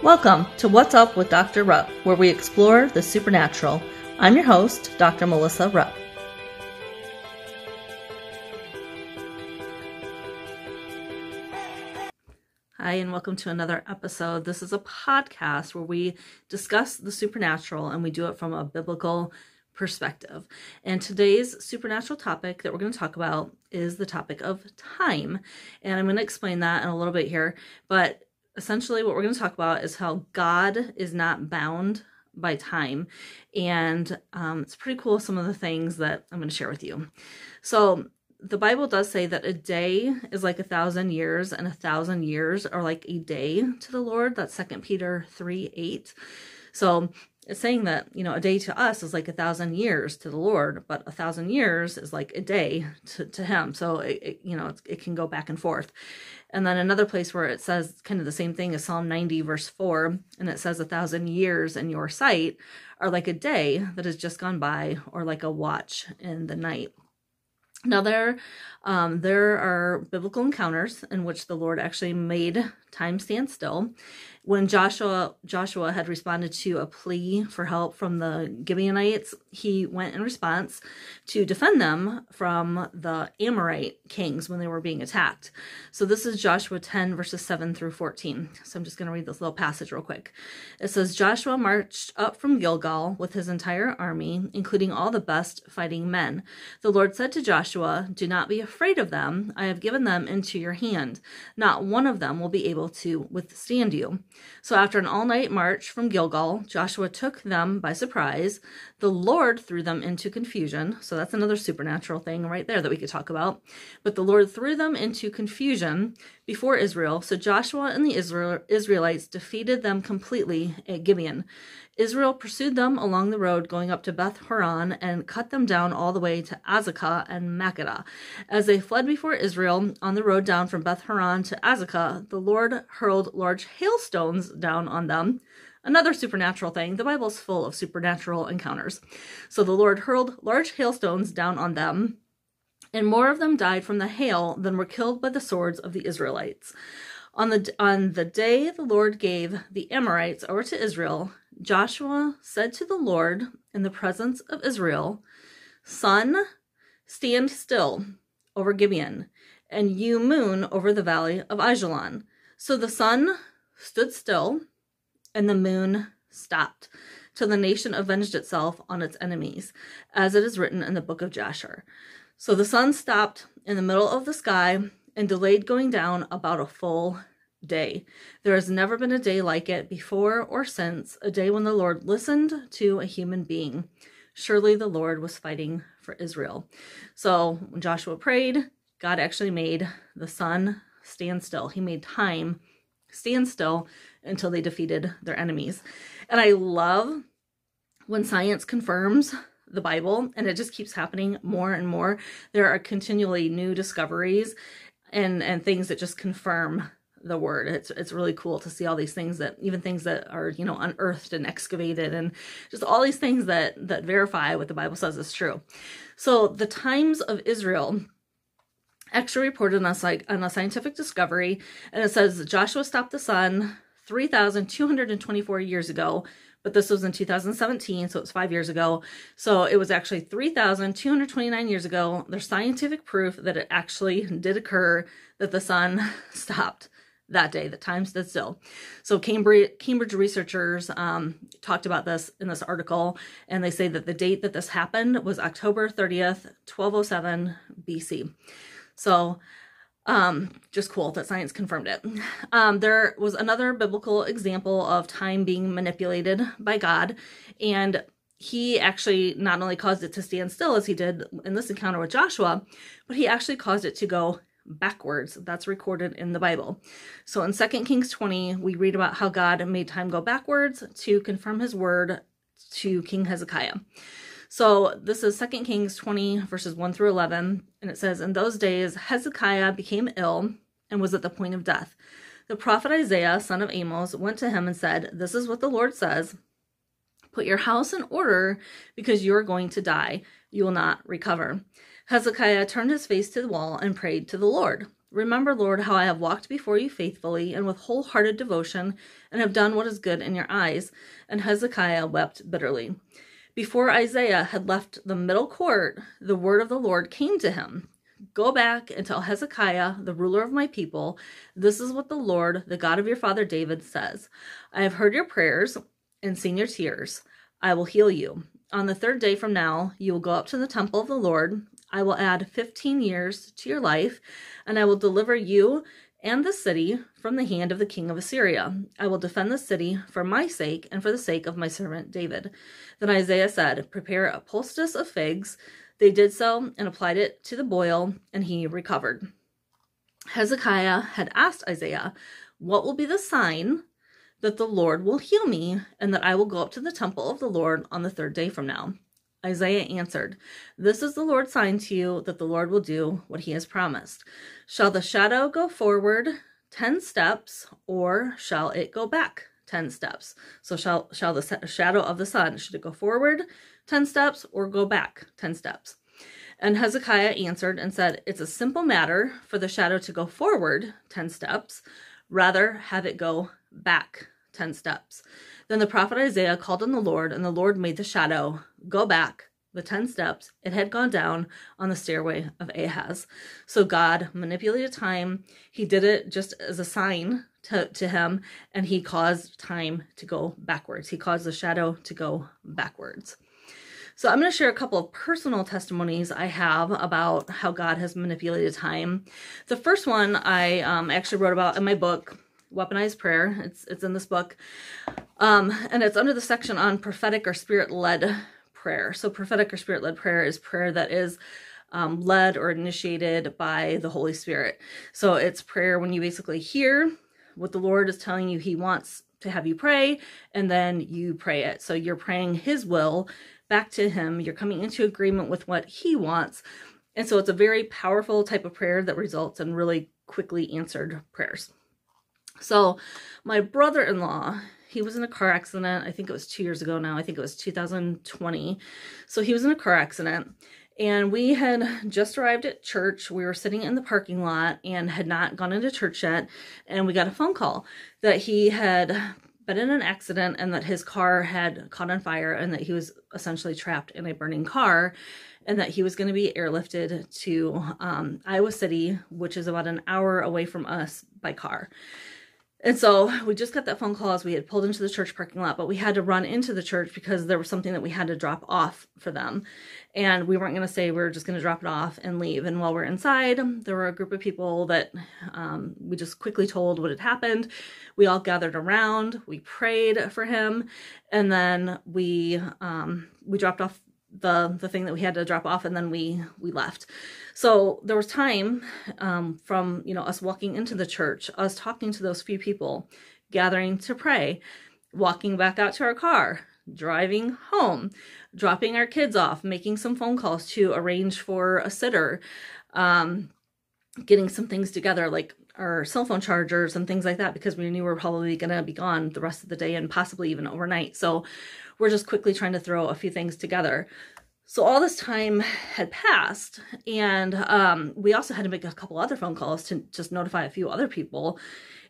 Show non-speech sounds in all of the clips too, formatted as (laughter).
Welcome to What's Up with Dr. Rupp, where we explore the supernatural. I'm your host, Dr. Melissa Rupp. Hi, and welcome to another episode. This is a podcast where we discuss the supernatural and we do it from a biblical perspective. And today's supernatural topic that we're going to talk about is the topic of time. And I'm going to explain that in a little bit here. But essentially what we're going to talk about is how God is not bound by time. And um, it's pretty cool, some of the things that I'm going to share with you. So, the Bible does say that a day is like a thousand years, and a thousand years are like a day to the Lord. That's Second Peter 3 8. So, it's saying that, you know, a day to us is like a thousand years to the Lord, but a thousand years is like a day to, to Him. So, it, it you know, it can go back and forth. And then another place where it says kind of the same thing is Psalm 90, verse 4, and it says, A thousand years in your sight are like a day that has just gone by, or like a watch in the night. Now there, um, there are biblical encounters in which the Lord actually made time stand still, when Joshua Joshua had responded to a plea for help from the Gibeonites, he went in response to defend them from the Amorite kings when they were being attacked. So this is Joshua 10 verses 7 through 14. So I'm just going to read this little passage real quick. It says Joshua marched up from Gilgal with his entire army, including all the best fighting men. The Lord said to Joshua, "Do not be afraid of them. I have given them into your hand. Not one of them will be able to withstand you." So after an all night march from Gilgal, Joshua took them by surprise. The Lord threw them into confusion. So that's another supernatural thing right there that we could talk about. But the Lord threw them into confusion before Israel. So Joshua and the Israel- Israelites defeated them completely at Gibeon. Israel pursued them along the road going up to Beth Horon and cut them down all the way to Azekah and Makkedah. As they fled before Israel on the road down from Beth Horon to Azekah, the Lord hurled large hailstones down on them. Another supernatural thing. The Bible is full of supernatural encounters. So the Lord hurled large hailstones down on them, and more of them died from the hail than were killed by the swords of the Israelites. On the on the day the Lord gave the Amorites over to Israel, Joshua said to the Lord in the presence of Israel, Sun, stand still over Gibeon, and you, moon, over the valley of Ajalon. So the sun stood still, and the moon stopped, till the nation avenged itself on its enemies, as it is written in the book of Jasher. So the sun stopped in the middle of the sky and delayed going down about a full day. There has never been a day like it before or since, a day when the Lord listened to a human being. Surely the Lord was fighting for Israel. So when Joshua prayed, God actually made the sun stand still. He made time stand still until they defeated their enemies. And I love when science confirms the Bible and it just keeps happening more and more. There are continually new discoveries and and things that just confirm the word. It's it's really cool to see all these things that even things that are you know unearthed and excavated and just all these things that that verify what the Bible says is true. So the times of Israel actually reported on a, on a scientific discovery, and it says Joshua stopped the sun 3,224 years ago. But this was in 2017, so it's five years ago. So it was actually 3,229 years ago. There's scientific proof that it actually did occur, that the sun (laughs) stopped that day. The time stood still. So Cambridge Cambridge researchers um, talked about this in this article, and they say that the date that this happened was October 30th, 1207 BC. So um, just cool that science confirmed it. Um, there was another biblical example of time being manipulated by God, and he actually not only caused it to stand still as he did in this encounter with Joshua, but he actually caused it to go backwards. That's recorded in the Bible. So in 2 Kings 20, we read about how God made time go backwards to confirm his word to King Hezekiah. So this is 2 Kings 20, verses 1 through 11. And it says, In those days, Hezekiah became ill and was at the point of death. The prophet Isaiah, son of Amos, went to him and said, This is what the Lord says Put your house in order because you are going to die. You will not recover. Hezekiah turned his face to the wall and prayed to the Lord. Remember, Lord, how I have walked before you faithfully and with wholehearted devotion, and have done what is good in your eyes. And Hezekiah wept bitterly. Before Isaiah had left the middle court, the word of the Lord came to him Go back and tell Hezekiah, the ruler of my people, this is what the Lord, the God of your father David, says I have heard your prayers and seen your tears. I will heal you. On the third day from now, you will go up to the temple of the Lord. I will add 15 years to your life, and I will deliver you and the city from the hand of the king of Assyria. I will defend the city for my sake and for the sake of my servant David. Then Isaiah said, Prepare a poultice of figs they did so and applied it to the boil, and he recovered. Hezekiah had asked Isaiah, What will be the sign that the Lord will heal me and that I will go up to the temple of the Lord on the third day from now? Isaiah answered, This is the Lord's sign to you that the Lord will do what he has promised. Shall the shadow go forward 10 steps or shall it go back 10 steps? So shall shall the shadow of the sun should it go forward 10 steps or go back 10 steps. And Hezekiah answered and said, It's a simple matter for the shadow to go forward 10 steps, rather have it go back 10 steps. Then the prophet Isaiah called on the Lord, and the Lord made the shadow go back the 10 steps it had gone down on the stairway of Ahaz. So God manipulated time. He did it just as a sign to, to him, and he caused time to go backwards. He caused the shadow to go backwards. So I'm going to share a couple of personal testimonies I have about how God has manipulated time. The first one I um, actually wrote about in my book, Weaponized Prayer. It's it's in this book, um, and it's under the section on prophetic or spirit-led prayer. So prophetic or spirit-led prayer is prayer that is um, led or initiated by the Holy Spirit. So it's prayer when you basically hear what the Lord is telling you He wants to have you pray, and then you pray it. So you're praying His will back to Him. You're coming into agreement with what He wants. And so it's a very powerful type of prayer that results in really quickly answered prayers. So, my brother in law, he was in a car accident. I think it was two years ago now. I think it was 2020. So, he was in a car accident. And we had just arrived at church. We were sitting in the parking lot and had not gone into church yet. And we got a phone call that he had been in an accident and that his car had caught on fire and that he was essentially trapped in a burning car and that he was going to be airlifted to um, Iowa City, which is about an hour away from us by car. And so we just got that phone call as we had pulled into the church parking lot, but we had to run into the church because there was something that we had to drop off for them. And we weren't going to say we are just going to drop it off and leave. And while we're inside, there were a group of people that um, we just quickly told what had happened. We all gathered around, we prayed for him, and then we um, we dropped off the the thing that we had to drop off and then we we left. So there was time um, from you know us walking into the church us talking to those few people gathering to pray walking back out to our car driving home dropping our kids off making some phone calls to arrange for a sitter um, getting some things together like our cell phone chargers and things like that because we knew we were probably going to be gone the rest of the day and possibly even overnight. So we're just quickly trying to throw a few things together. So all this time had passed, and um, we also had to make a couple other phone calls to just notify a few other people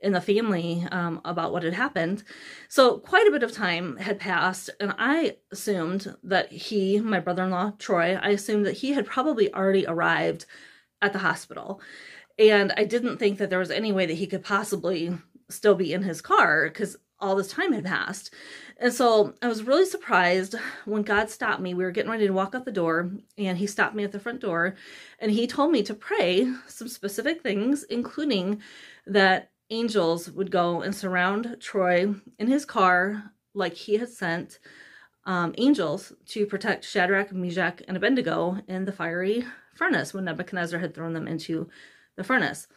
in the family um, about what had happened. So quite a bit of time had passed, and I assumed that he, my brother-in-law Troy, I assumed that he had probably already arrived at the hospital, and I didn't think that there was any way that he could possibly still be in his car because all this time had passed. And so I was really surprised when God stopped me. We were getting ready to walk out the door, and He stopped me at the front door and He told me to pray some specific things, including that angels would go and surround Troy in his car like He had sent um, angels to protect Shadrach, Meshach, and Abednego in the fiery furnace when Nebuchadnezzar had thrown them into the furnace.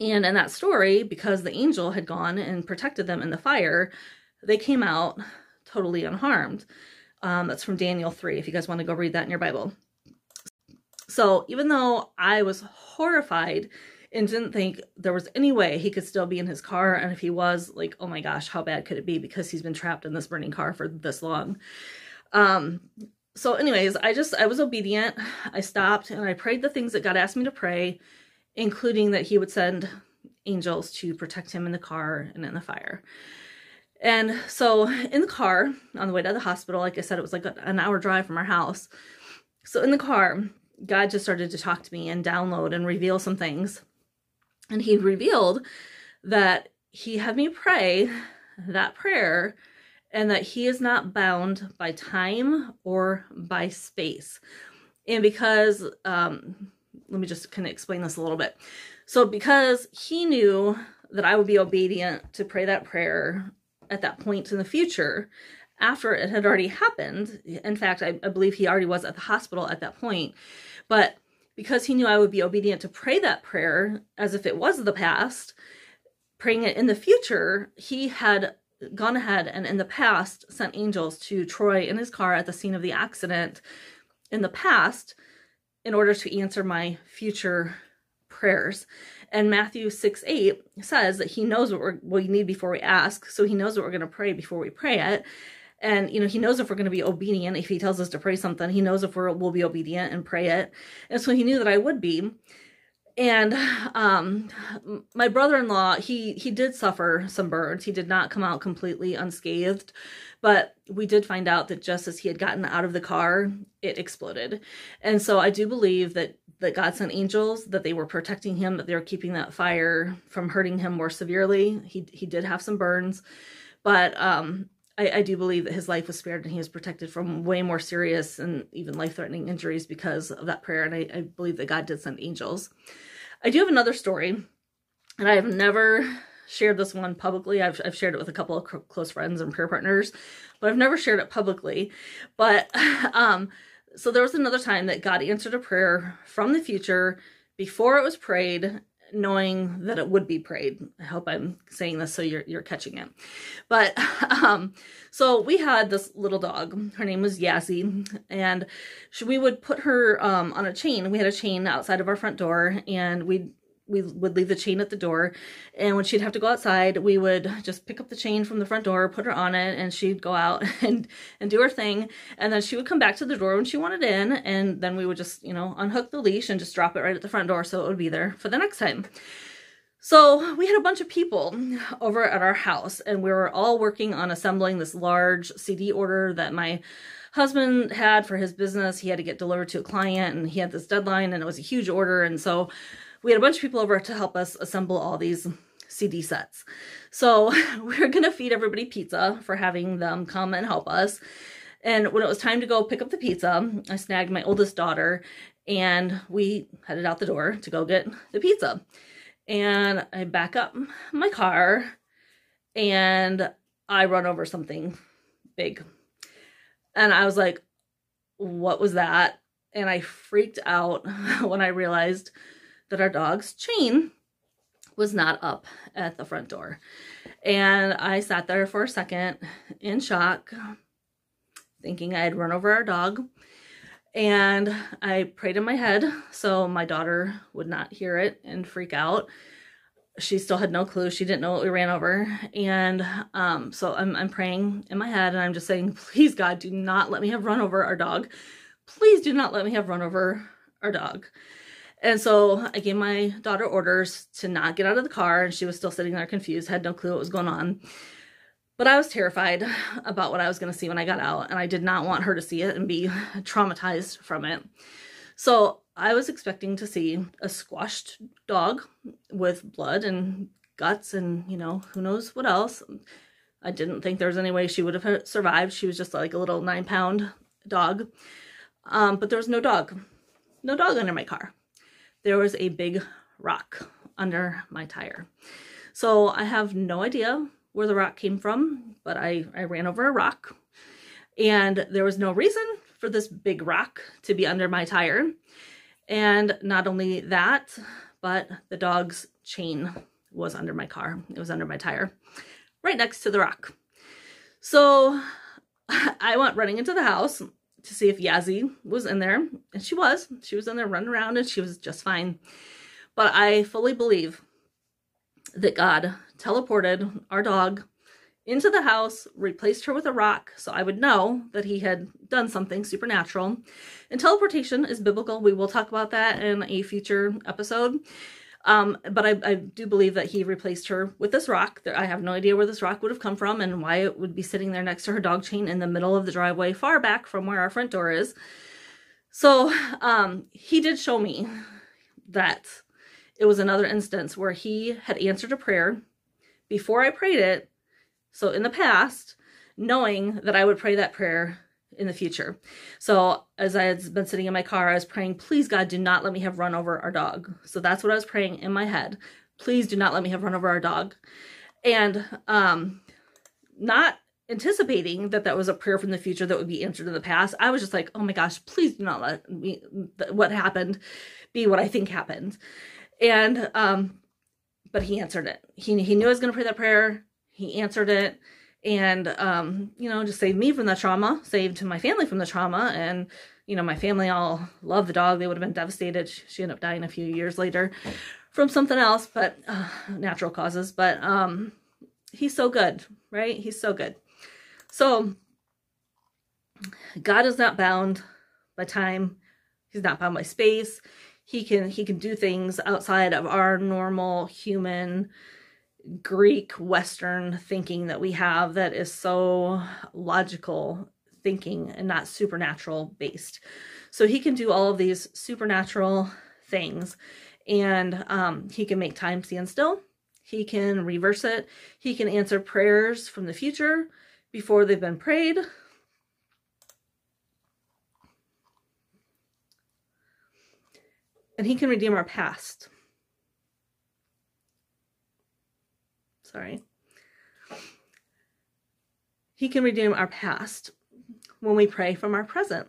And in that story, because the angel had gone and protected them in the fire, they came out totally unharmed. Um, that's from Daniel 3, if you guys want to go read that in your Bible. So even though I was horrified and didn't think there was any way he could still be in his car, and if he was, like, oh my gosh, how bad could it be because he's been trapped in this burning car for this long. Um, so anyways, I just, I was obedient. I stopped and I prayed the things that God asked me to pray including that he would send angels to protect him in the car and in the fire. And so in the car on the way to the hospital, like I said, it was like an hour drive from our house. So in the car, God just started to talk to me and download and reveal some things. And he revealed that he had me pray that prayer and that he is not bound by time or by space. And because, um, let me just kind of explain this a little bit. So, because he knew that I would be obedient to pray that prayer at that point in the future, after it had already happened, in fact, I, I believe he already was at the hospital at that point, but because he knew I would be obedient to pray that prayer as if it was the past, praying it in the future, he had gone ahead and in the past sent angels to Troy in his car at the scene of the accident in the past in order to answer my future prayers. And Matthew 6 8 says that he knows what we need before we ask. So he knows what we're going to pray before we pray it. And, you know, he knows if we're going to be obedient. If he tells us to pray something, he knows if we're, we'll be obedient and pray it. And so he knew that I would be and um my brother-in-law he he did suffer some burns. He did not come out completely unscathed but we did find out that just as he had gotten out of the car it exploded. And so i do believe that that god sent angels that they were protecting him that they were keeping that fire from hurting him more severely. He he did have some burns but um I, I do believe that his life was spared and he was protected from way more serious and even life-threatening injuries because of that prayer and I, I believe that god did send angels I do have another story, and I have never shared this one publicly. I've, I've shared it with a couple of close friends and prayer partners, but I've never shared it publicly. But (laughs) um, so there was another time that God answered a prayer from the future before it was prayed, knowing that it would be prayed. I hope I'm saying this so you're you're catching it. But (laughs) um so we had this little dog. Her name was Yazzie and she, we would put her um on a chain. We had a chain outside of our front door and we'd we would leave the chain at the door and when she'd have to go outside we would just pick up the chain from the front door put her on it and she'd go out (laughs) and and do her thing and then she would come back to the door when she wanted in and then we would just you know unhook the leash and just drop it right at the front door so it would be there for the next time. So we had a bunch of people over at our house and we were all working on assembling this large cd order that my husband had for his business. He had to get delivered to a client and he had this deadline and it was a huge order and so we had a bunch of people over to help us assemble all these CD sets. So (laughs) we are going to feed everybody pizza for having them come and help us. And when it was time to go pick up the pizza, I snagged my oldest daughter and we headed out the door to go get the pizza. And I back up my car and I run over something big. And I was like, what was that? And I freaked out (laughs) when I realized that our dog's chain was not up at the front door. And I sat there for a second in shock, thinking I had run over our dog. And I prayed in my head so my daughter would not hear it and freak out. She still had no clue. She didn't know what we ran over. And um, so I'm, I'm praying in my head and I'm just saying, please, God, do not let me have run over our dog. Please do not let me have run over our dog. And so I gave my daughter orders to not get out of the car, and she was still sitting there confused, had no clue what was going on. But I was terrified about what I was going to see when I got out, and I did not want her to see it and be traumatized from it. So I was expecting to see a squashed dog with blood and guts and, you know, who knows what else. I didn't think there was any way she would have survived. She was just like a little nine pound dog. Um, but there was no dog. No dog under my car there was a big rock under my tire. So I have no idea where the rock came from, but I, I ran over a rock and there was no reason for this big rock to be under my tire. And not only that, but the dog's chain was under my car. It was under my tire, right next to the rock. So (laughs) I went running into the house to see if Yazzie was in there, and she was. She was in there running around and she was just fine. But I fully believe that God teleported our dog into the house, replaced her with a rock, so I would know that he had done something supernatural. And teleportation is biblical. We will talk about that in a future episode. Um, but I, I, do believe that he replaced her with this rock. I have no idea where this rock would have come from and why it would be sitting there next to her dog chain in the middle of the driveway, far back from where our front door is. So um, he did show me that it was another instance where he had answered a prayer before I prayed it. So in the past, knowing that I would pray that prayer in the future. So as I had been sitting in my car, I was praying, please God, do not let me have run over our dog. So that's what I was praying in my head. Please do not let me have run over our dog. And um, not anticipating that that was a prayer from the future that would be answered in the past. I was just like, oh my gosh, please do not let me, what happened be what I think happened. And, um, but he answered it. He, he knew I was going to pray that prayer. He answered it and um, you know, just saved me from the trauma, saved my family from the trauma, and you know, my family all love the dog. They would have been devastated. She ended up dying a few years later from something else, but uh, natural causes. But um, he's so good, right? He's so good. So God is not bound by time. He's not bound by space. He can he can do things outside of our normal human Greek Western thinking that we have that is so logical thinking and not supernatural based. So he can do all of these supernatural things and um, he can make time stand still. He can reverse it. He can answer prayers from the future before they've been prayed. And he can redeem our past. Sorry. He can redeem our past when we pray from our present.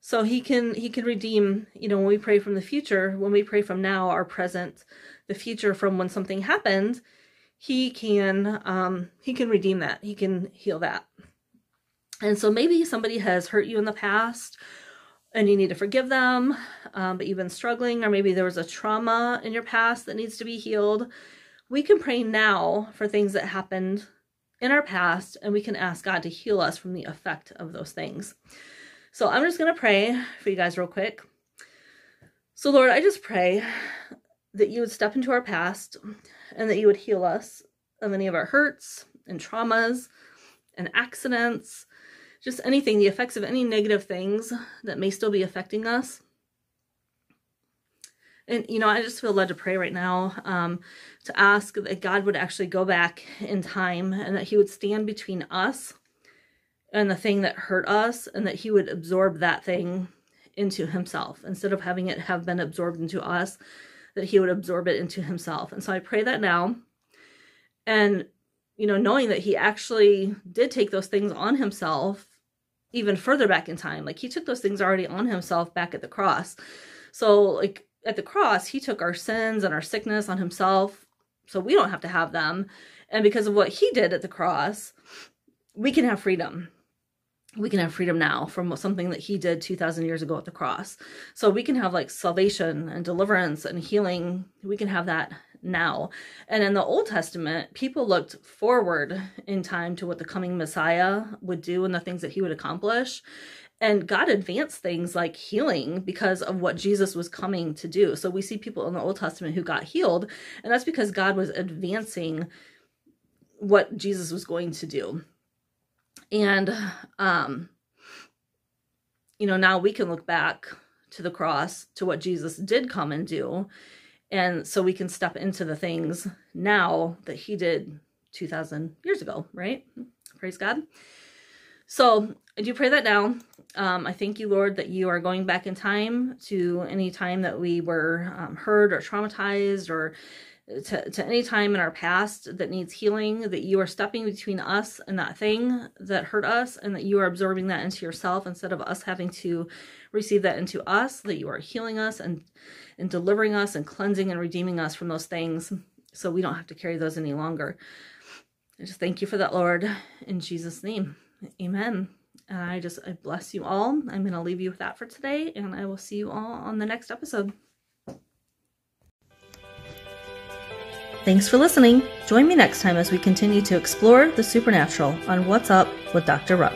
So he can he can redeem, you know, when we pray from the future, when we pray from now, our present, the future from when something happened, he can um he can redeem that. He can heal that. And so maybe somebody has hurt you in the past and you need to forgive them, um, but you've been struggling, or maybe there was a trauma in your past that needs to be healed we can pray now for things that happened in our past and we can ask God to heal us from the effect of those things. So I'm just going to pray for you guys real quick. So, Lord, I just pray that you would step into our past and that you would heal us of any of our hurts and traumas and accidents, just anything, the effects of any negative things that may still be affecting us. And, you know, I just feel led to pray right now um, to ask that God would actually go back in time and that he would stand between us and the thing that hurt us and that he would absorb that thing into himself instead of having it have been absorbed into us, that he would absorb it into himself. And so I pray that now. And, you know, knowing that he actually did take those things on himself even further back in time. Like he took those things already on himself back at the cross. So, like, at the cross, he took our sins and our sickness on himself so we don't have to have them. And because of what he did at the cross, we can have freedom. We can have freedom now from something that he did 2,000 years ago at the cross. So we can have like salvation and deliverance and healing. We can have that now. And in the Old Testament, people looked forward in time to what the coming Messiah would do and the things that he would accomplish. And God advanced things like healing because of what Jesus was coming to do. So we see people in the Old Testament who got healed, and that's because God was advancing what Jesus was going to do. And um you know, now we can look back to the cross to what Jesus did come and do. And so we can step into the things now that he did 2000 years ago, right? Praise God. So I do pray that now. Um, I thank you, Lord, that you are going back in time to any time that we were um, hurt or traumatized or to, to any time in our past that needs healing, that you are stepping between us and that thing that hurt us, and that you are absorbing that into yourself instead of us having to receive that into us, that you are healing us and, and delivering us and cleansing and redeeming us from those things so we don't have to carry those any longer. I just thank you for that, Lord, in Jesus' name. Amen. I just I bless you all. I'm going to leave you with that for today, and I will see you all on the next episode. Thanks for listening. Join me next time as we continue to explore the supernatural on What's Up with Dr. Rupp.